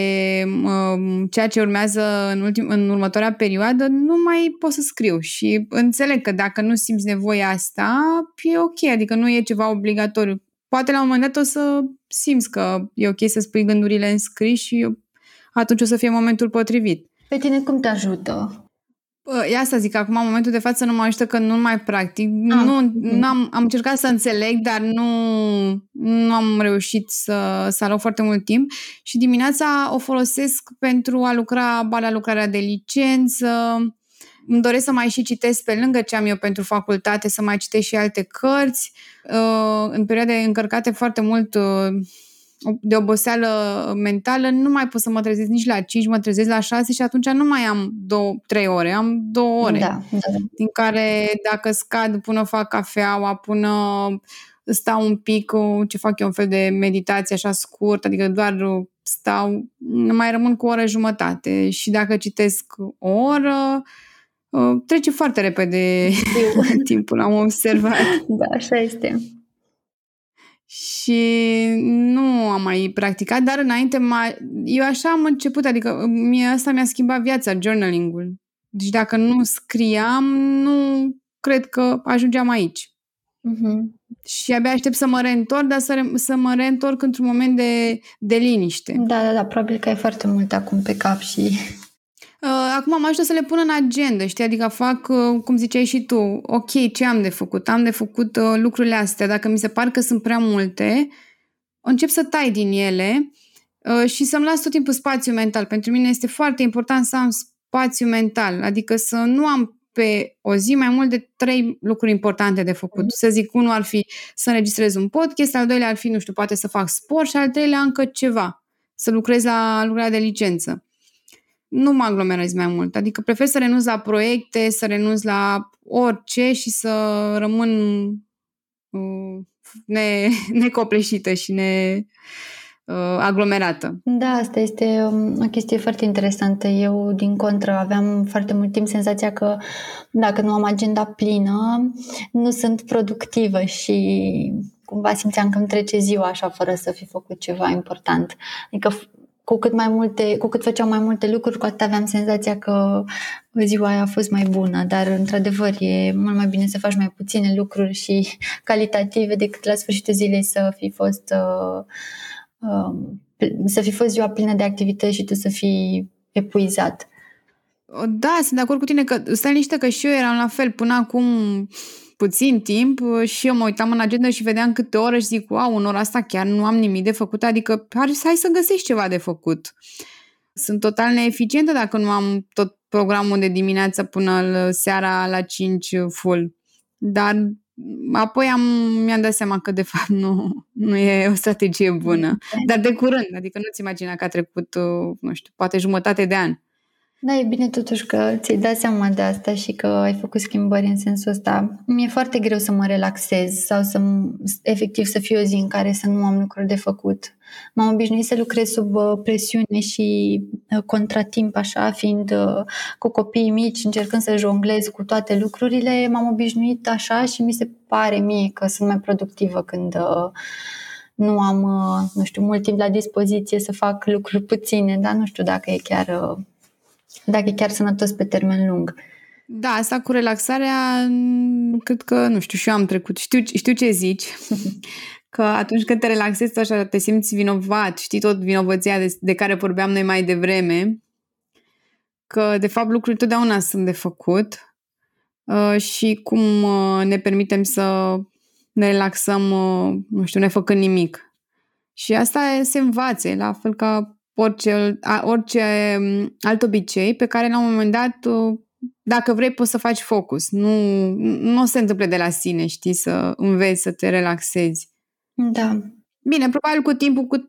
uh, ceea ce urmează în, ultim, în următoarea perioadă, nu mai pot să scriu și înțeleg că dacă nu simți nevoia asta, e ok, adică nu e ceva obligatoriu. Poate la un moment dat o să simți că e ok să spui gândurile în scris și atunci o să fie momentul potrivit. Pe tine cum te ajută? E asta zic, acum în momentul de față nu mă ajută că nu mai practic. Ah. Nu, nu am, am încercat să înțeleg, dar nu, nu am reușit să, să aloc foarte mult timp și dimineața o folosesc pentru a lucra, ba la lucrarea de licență, îmi doresc să mai și citesc pe lângă ce am eu pentru facultate, să mai citesc și alte cărți. Uh, în perioade încărcate foarte mult uh, de oboseală mentală, nu mai pot să mă trezesc nici la 5, mă trezesc la 6 și atunci nu mai am 2-3 ore, am 2 ore. Da, da. Din care dacă scad până fac cafeaua, până stau un pic, ce fac eu, un fel de meditație așa scurt, adică doar stau, mai rămân cu o oră jumătate și dacă citesc o oră, trece foarte repede timpul, am observat. Da, așa este. Și nu am mai practicat, dar înainte m-a, eu așa am început, adică mie asta mi-a schimbat viața, journaling-ul. Deci dacă nu scriam, nu cred că ajungeam aici. Uh-huh. Și abia aștept să mă reîntorc, dar să, re- să mă reîntorc într-un moment de, de liniște. Da, da, da, probabil că ai foarte mult acum pe cap și... Uh, acum mă ajută să le pun în agenda, știi? Adică fac, uh, cum ziceai și tu, ok, ce am de făcut? Am de făcut uh, lucrurile astea. Dacă mi se par că sunt prea multe, încep să tai din ele și să-mi las tot timpul spațiu mental. Pentru mine este foarte important să am spațiu mental, adică să nu am pe o zi mai mult de trei lucruri importante de făcut. Mm. Să zic, unul ar fi să înregistrez un podcast, al doilea ar fi, nu știu, poate să fac sport și al treilea încă ceva, să lucrez la lucrarea de licență. Nu mă aglomerez mai mult, adică prefer să renunț la proiecte, să renunț la orice și să rămân uh, ne, necopleșită și ne, uh, aglomerată. Da, asta este um, o chestie foarte interesantă. Eu, din contră, aveam foarte mult timp senzația că dacă nu am agenda plină, nu sunt productivă și cumva simțeam că îmi trece ziua așa fără să fi făcut ceva important. Adică cu cât, mai multe, cu cât făceam mai multe lucruri, cu atât aveam senzația că ziua aia a fost mai bună, dar într-adevăr e mult mai bine să faci mai puține lucruri și calitative decât la sfârșitul zilei să fi fost uh, Um, să fi fost ziua plină de activități și tu să fii epuizat. Da, sunt de acord cu tine că stai niște că și eu eram la fel până acum puțin timp și eu mă uitam în agenda și vedeam câte ore și zic, wow, în ora asta chiar nu am nimic de făcut, adică hai să găsești ceva de făcut. Sunt total neeficientă dacă nu am tot programul de dimineață până seara la 5 full. Dar apoi am, mi-am dat seama că de fapt nu, nu e o strategie bună. Dar de curând, adică nu-ți imagina că a trecut, nu știu, poate jumătate de an. Da, e bine totuși că ți-ai dat seama de asta și că ai făcut schimbări în sensul ăsta. Mi-e foarte greu să mă relaxez sau să efectiv să fie o zi în care să nu am lucruri de făcut. M-am obișnuit să lucrez sub uh, presiune și uh, contratimp, așa, fiind uh, cu copiii mici, încercând să jonglez cu toate lucrurile, m-am obișnuit așa și mi se pare mie că sunt mai productivă când nu am, nu știu, mult timp la dispoziție să fac lucruri puține, dar nu știu dacă e chiar dacă e chiar sănătos pe termen lung. Da, asta cu relaxarea, cred că, nu știu, și eu am trecut. Știu, știu ce zici, că atunci când te relaxezi așa, te simți vinovat, știi tot vinovăția de, de care vorbeam noi mai devreme, că de fapt lucrurile totdeauna sunt de făcut uh, și cum uh, ne permitem să ne relaxăm, uh, nu știu, ne făcând nimic. Și asta se învațe, la fel ca orice, orice um, alt obicei pe care la un moment dat, uh, dacă vrei, poți să faci focus. Nu, nu se întâmplă de la sine, știi, să înveți să te relaxezi. Da. Bine, probabil cu timpul, cu,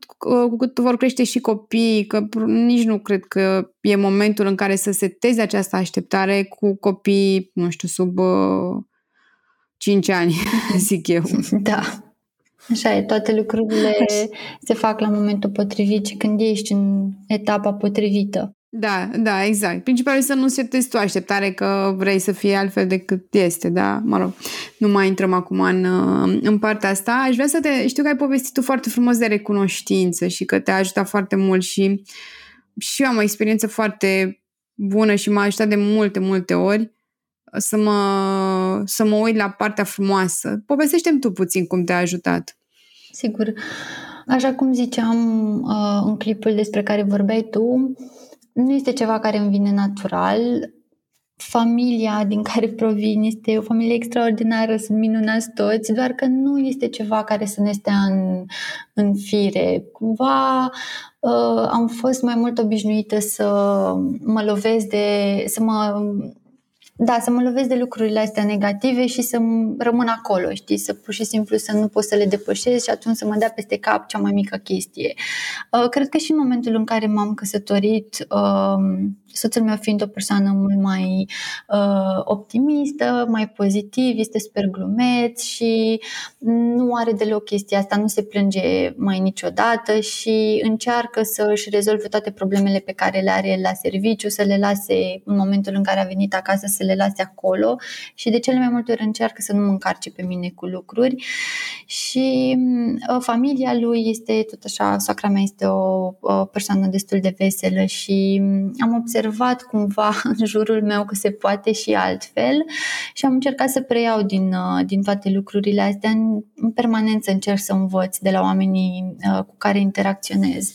cu cât vor crește și copiii, că nici nu cred că e momentul în care să setezi această așteptare cu copii, nu știu, sub uh, 5 ani, zic eu. Da. Așa e, toate lucrurile se fac la momentul potrivit și când ești în etapa potrivită. Da, da, exact. Principalul să nu setezi tu așteptare că vrei să fie altfel decât este, da, mă rog, nu mai intrăm acum în, în partea asta. Aș vrea să te, știu că ai povestit tu foarte frumos de recunoștință și că te-a ajutat foarte mult și și eu am o experiență foarte bună și m-a ajutat de multe, multe ori să mă, să mă uit la partea frumoasă. Povestește-mi tu puțin cum te-a ajutat. Sigur. Așa cum ziceam uh, în clipul despre care vorbeai tu, nu este ceva care îmi vine natural. Familia din care provin este o familie extraordinară, sunt minunați toți, doar că nu este ceva care să ne stea în, în fire. Cumva uh, am fost mai mult obișnuită să mă lovesc de, să mă da, să mă lovesc de lucrurile astea negative și să rămân acolo, știi, să pur și simplu să nu pot să le depășesc și atunci să mă dea peste cap cea mai mică chestie. Uh, cred că și în momentul în care m-am căsătorit, uh, soțul meu fiind o persoană mult mai uh, optimistă, mai pozitiv, este super glumeț și nu are deloc chestia asta, nu se plânge mai niciodată și încearcă să își rezolve toate problemele pe care le are la serviciu, să le lase în momentul în care a venit acasă, să le lase acolo și de cele mai multe ori încearcă să nu mă încarce pe mine cu lucruri și uh, familia lui este tot așa, sacra mea este o, o persoană destul de veselă și am observat cumva în jurul meu că se poate și altfel și am încercat să preiau din, uh, din toate lucrurile astea. În, în permanență încerc să învăț de la oamenii uh, cu care interacționez.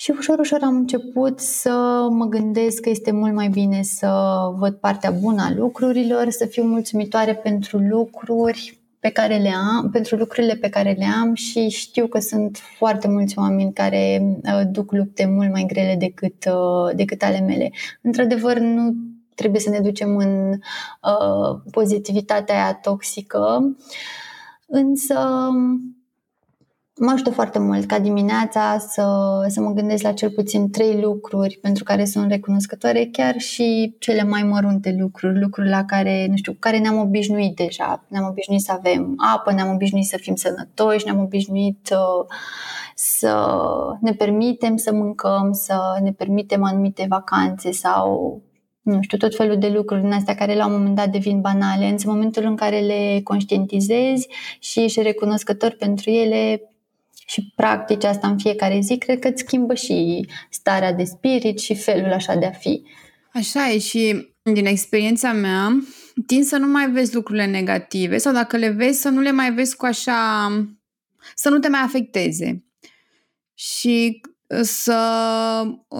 Și ușor, ușor am început să mă gândesc că este mult mai bine să văd partea bună a lucrurilor, să fiu mulțumitoare pentru lucruri pe care le am, pentru lucrurile pe care le am și știu că sunt foarte mulți oameni care uh, duc lupte mult mai grele decât, uh, decât ale mele. Într-adevăr, nu trebuie să ne ducem în uh, pozitivitatea aia toxică, însă mă ajută foarte mult ca dimineața să, să mă gândesc la cel puțin trei lucruri pentru care sunt recunoscătoare, chiar și cele mai mărunte lucruri, lucruri la care, nu știu, cu care ne-am obișnuit deja. Ne-am obișnuit să avem apă, ne-am obișnuit să fim sănătoși, ne-am obișnuit uh, să ne permitem să mâncăm, să ne permitem anumite vacanțe sau nu știu, tot felul de lucruri din astea care la un moment dat devin banale, însă în momentul în care le conștientizezi și ești recunoscător pentru ele, și practici asta în fiecare zi, cred că îți schimbă și starea de spirit și felul așa de a fi. Așa e și din experiența mea, tin să nu mai vezi lucrurile negative sau dacă le vezi să nu le mai vezi cu așa, să nu te mai afecteze. Și să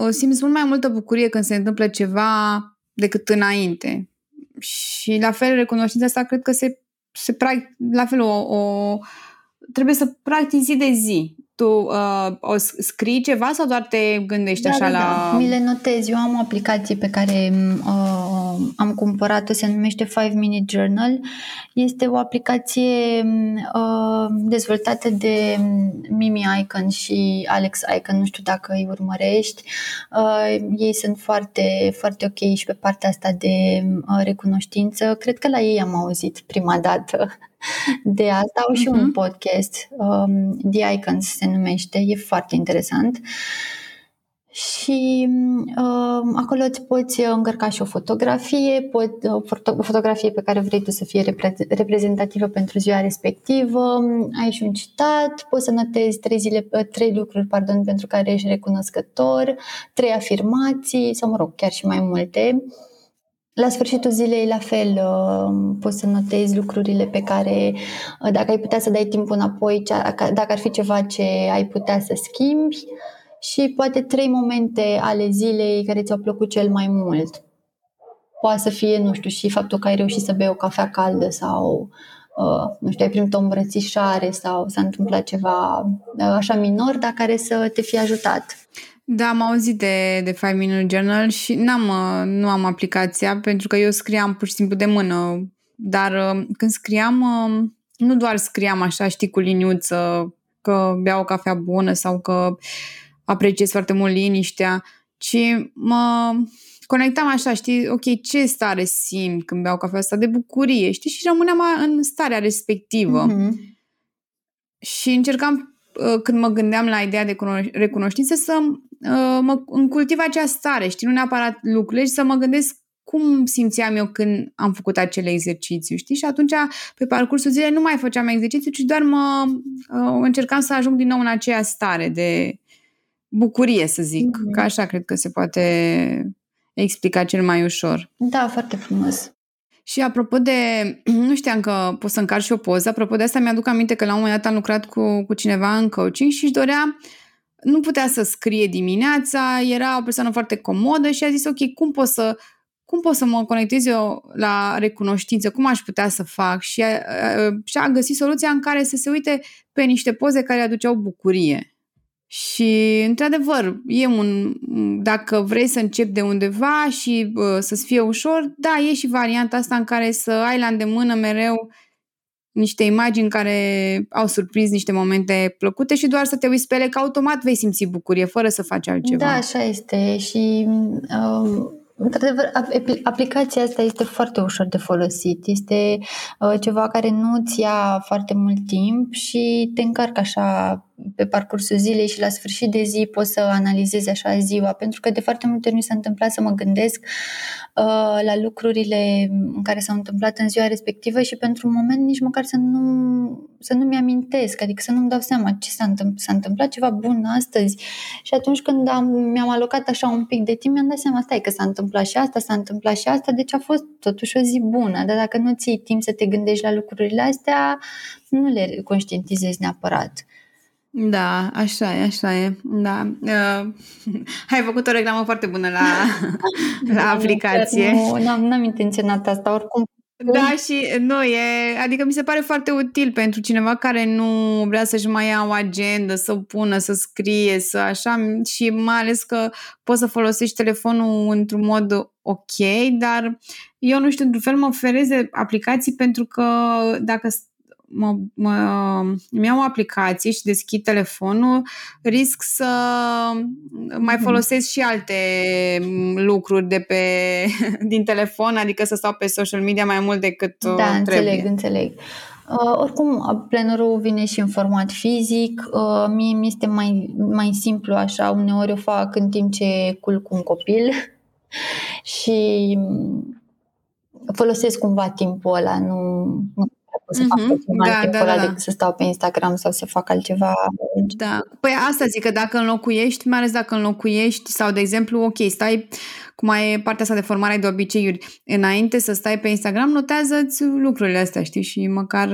simți mult mai multă bucurie când se întâmplă ceva decât înainte. Și la fel, recunoștința asta cred că se, se la fel o, o trebuie să practici zi de zi. Tu uh, o scrii ceva sau doar te gândești da, așa da, la... Da. Mi le notez. Eu am o aplicație pe care uh, am cumpărat-o, se numește 5 Minute Journal. Este o aplicație uh, dezvoltată de Mimi Icon și Alex Icon, nu știu dacă îi urmărești. Uh, ei sunt foarte, foarte ok și pe partea asta de uh, recunoștință. Cred că la ei am auzit prima dată de asta. Au și uh-huh. un mhm. podcast, um, The Icons se numește, e foarte interesant. Și uh, acolo îți poți încărca și o fotografie, pot, o, foto- o fotografie pe care vrei tu să fie repre- reprezentativă pentru ziua respectivă, ai și un citat, poți să notezi trei, zile, trei lucruri pardon, pentru care ești recunoscător, trei afirmații sau, mă rog, chiar și mai multe. Uh, la sfârșitul zilei, la fel, uh, poți să notezi lucrurile pe care, uh, dacă ai putea să dai timpul înapoi, dacă ar fi ceva ce ai putea să schimbi și poate trei momente ale zilei care ți-au plăcut cel mai mult. Poate să fie, nu știu, și faptul că ai reușit să bei o cafea caldă sau, uh, nu știu, ai primit o îmbrățișare sau s-a întâmplat ceva așa minor, dar care să te fie ajutat. Da, am auzit de, de 5 Minute Journal și n-am, uh, nu am aplicația pentru că eu scriam pur și simplu de mână, dar uh, când scriam, uh, nu doar scriam așa, știi, cu liniuță, că beau o cafea bună sau că apreciez foarte mult liniștea, ci mă conectam așa, știi, ok, ce stare simt când beau cafea asta de bucurie, știi, și rămâneam în starea respectivă. Mm-hmm. Și încercam când mă gândeam la ideea de recunoștință să Uh, mă cultiv acea stare, știi, nu neapărat lucrurile, și să mă gândesc cum simțeam eu când am făcut acele exercițiu, știi? Și atunci, pe parcursul zilei, nu mai făceam exercițiu, ci doar mă uh, încercam să ajung din nou în aceea stare de bucurie, să zic. Mm-hmm. Că așa cred că se poate explica cel mai ușor. Da, foarte frumos. Și apropo de, nu știam că pot să încarc și o poză, apropo de asta mi-aduc aminte că la un moment dat am lucrat cu, cu cineva în coaching și își dorea nu putea să scrie dimineața, era o persoană foarte comodă și a zis, ok, cum pot să, cum pot să mă conectez eu la recunoștință, cum aș putea să fac și a, și a găsit soluția în care să se uite pe niște poze care aduceau bucurie. Și, într-adevăr, e un, dacă vrei să începi de undeva și uh, să-ți fie ușor, da, e și varianta asta în care să ai la îndemână mereu niște imagini care au surprins niște momente plăcute și doar să te uiți pe ele, că automat vei simți bucurie, fără să faci altceva. Da, așa este și um, Într-adevăr, aplicația asta este foarte ușor de folosit. Este uh, ceva care nu ți ia foarte mult timp și te încarcă așa pe parcursul zilei și la sfârșit de zi poți să analizezi așa ziua, pentru că de foarte multe ori mi s-a întâmplat să mă gândesc uh, la lucrurile în care s-au întâmplat în ziua respectivă și pentru un moment nici măcar să nu, să nu mi-amintesc, adică să nu-mi dau seama ce s-a întâmplat, s-a întâmplat ceva bun astăzi și atunci când am, mi-am alocat așa un pic de timp, mi-am dat seama, stai că s-a întâmplat și asta, s-a întâmplat și asta, deci a fost totuși o zi bună, dar dacă nu ții timp să te gândești la lucrurile astea, nu le conștientizezi neapărat. Da, așa e, așa e. Da. Uh, ai făcut o reclamă foarte bună la, la aplicație. Nu, n-am, n-am intenționat asta, oricum. Da, și nu, e, adică mi se pare foarte util pentru cineva care nu vrea să-și mai ia o agendă, să o pună, să scrie, să așa, și mai ales că poți să folosești telefonul într-un mod ok, dar eu nu știu, într-un fel mă oferez de aplicații pentru că dacă mă, mă, îmi iau o aplicație și deschid telefonul, risc să mai mhm. folosesc și alte lucruri de pe, din telefon, adică să stau pe social media mai mult decât da, trebuie. înțeleg, înțeleg. Uh, oricum, plenerul vine și în format fizic. Uh, mie mi este mai, mai simplu așa, uneori o fac în timp ce culc un copil și folosesc cumva timpul ăla, nu, nu să fac mm-hmm. da, da, da, da. decât să stau pe Instagram sau să fac altceva. Da. Păi asta zic că dacă înlocuiești, mai ales dacă înlocuiești sau, de exemplu, ok, stai cum ai partea asta de formare de obiceiuri, înainte să stai pe Instagram, notează-ți lucrurile astea, știi, și măcar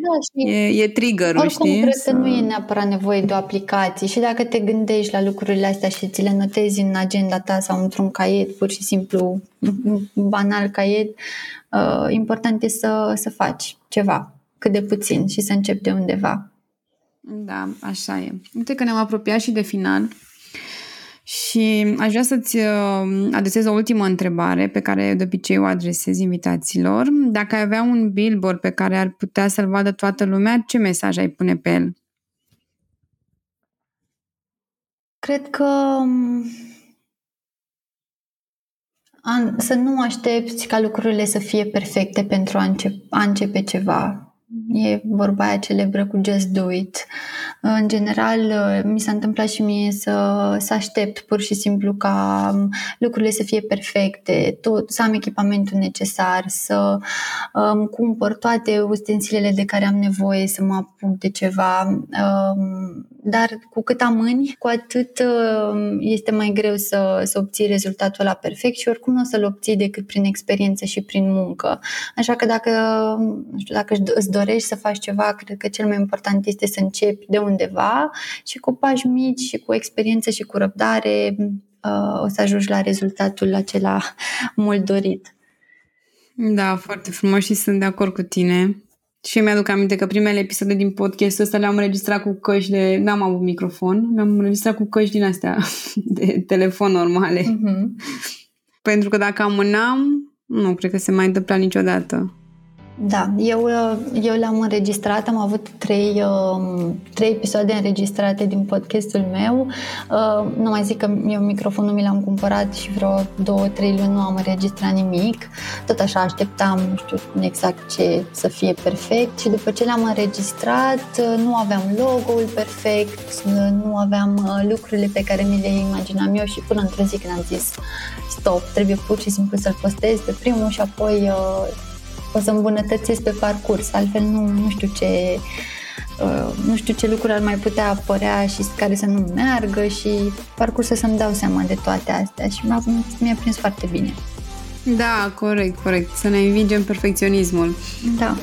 da, și e, e trigger oricum, știi? cred că nu e neapărat nevoie de o aplicație și dacă te gândești la lucrurile astea și ți le notezi în agenda ta sau într-un caiet, pur și simplu banal caiet, uh, important e să, să faci ceva, cât de puțin și să începi de undeva. Da, așa e. Uite că ne-am apropiat și de final. Și aș vrea să-ți uh, adresez o ultimă întrebare pe care de obicei o adresez invitaților. Dacă ai avea un billboard pe care ar putea să-l vadă toată lumea, ce mesaj ai pune pe el? Cred că um, să nu aștepți ca lucrurile să fie perfecte pentru a începe, a începe ceva. E vorba aia celebră cu just do it. În general, mi s-a întâmplat și mie să, să aștept pur și simplu ca lucrurile să fie perfecte, tot, să am echipamentul necesar, să um, cumpăr toate ustensilele de care am nevoie să mă apuc de ceva. Um, dar cu cât amâni, cu atât um, este mai greu să, să obții rezultatul ăla perfect și oricum nu o să-l obții decât prin experiență și prin muncă. Așa că dacă, nu știu, dacă îți dorești să faci ceva, cred că cel mai important este să începi de undeva și cu pași mici și cu experiență și cu răbdare uh, o să ajungi la rezultatul acela mult dorit. Da, foarte frumos și sunt de acord cu tine. Și mi-aduc aminte că primele episoade din podcast ăsta le-am înregistrat cu căști de... N-am avut microfon, le-am înregistrat cu căști din astea de telefon normale. Mm-hmm. Pentru că dacă amânam, nu cred că se mai întâmpla niciodată. Da, eu, uh, eu le-am înregistrat, am avut trei, um, trei episoade înregistrate din podcastul meu. Uh, nu mai zic că eu microfonul mi l-am cumpărat și vreo două, trei luni nu am înregistrat nimic. Tot așa așteptam, nu știu exact ce să fie perfect și după ce le-am înregistrat uh, nu aveam logo-ul perfect, nu aveam lucrurile pe care mi le imaginam eu și până într-o zi când am zis stop, trebuie pur și simplu să-l postez pe primul și apoi o să îmbunătățesc pe parcurs, altfel nu, nu știu ce uh, nu știu ce lucruri ar mai putea apărea și care să nu meargă și parcursul să-mi dau seama de toate astea și mi-a, mi-a prins foarte bine. Da, corect, corect. Să ne învingem perfecționismul. Da.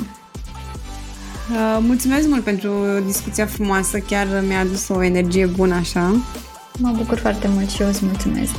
Uh, mulțumesc mult pentru discuția frumoasă, chiar mi-a adus o energie bună așa. Mă bucur foarte mult și eu îți mulțumesc.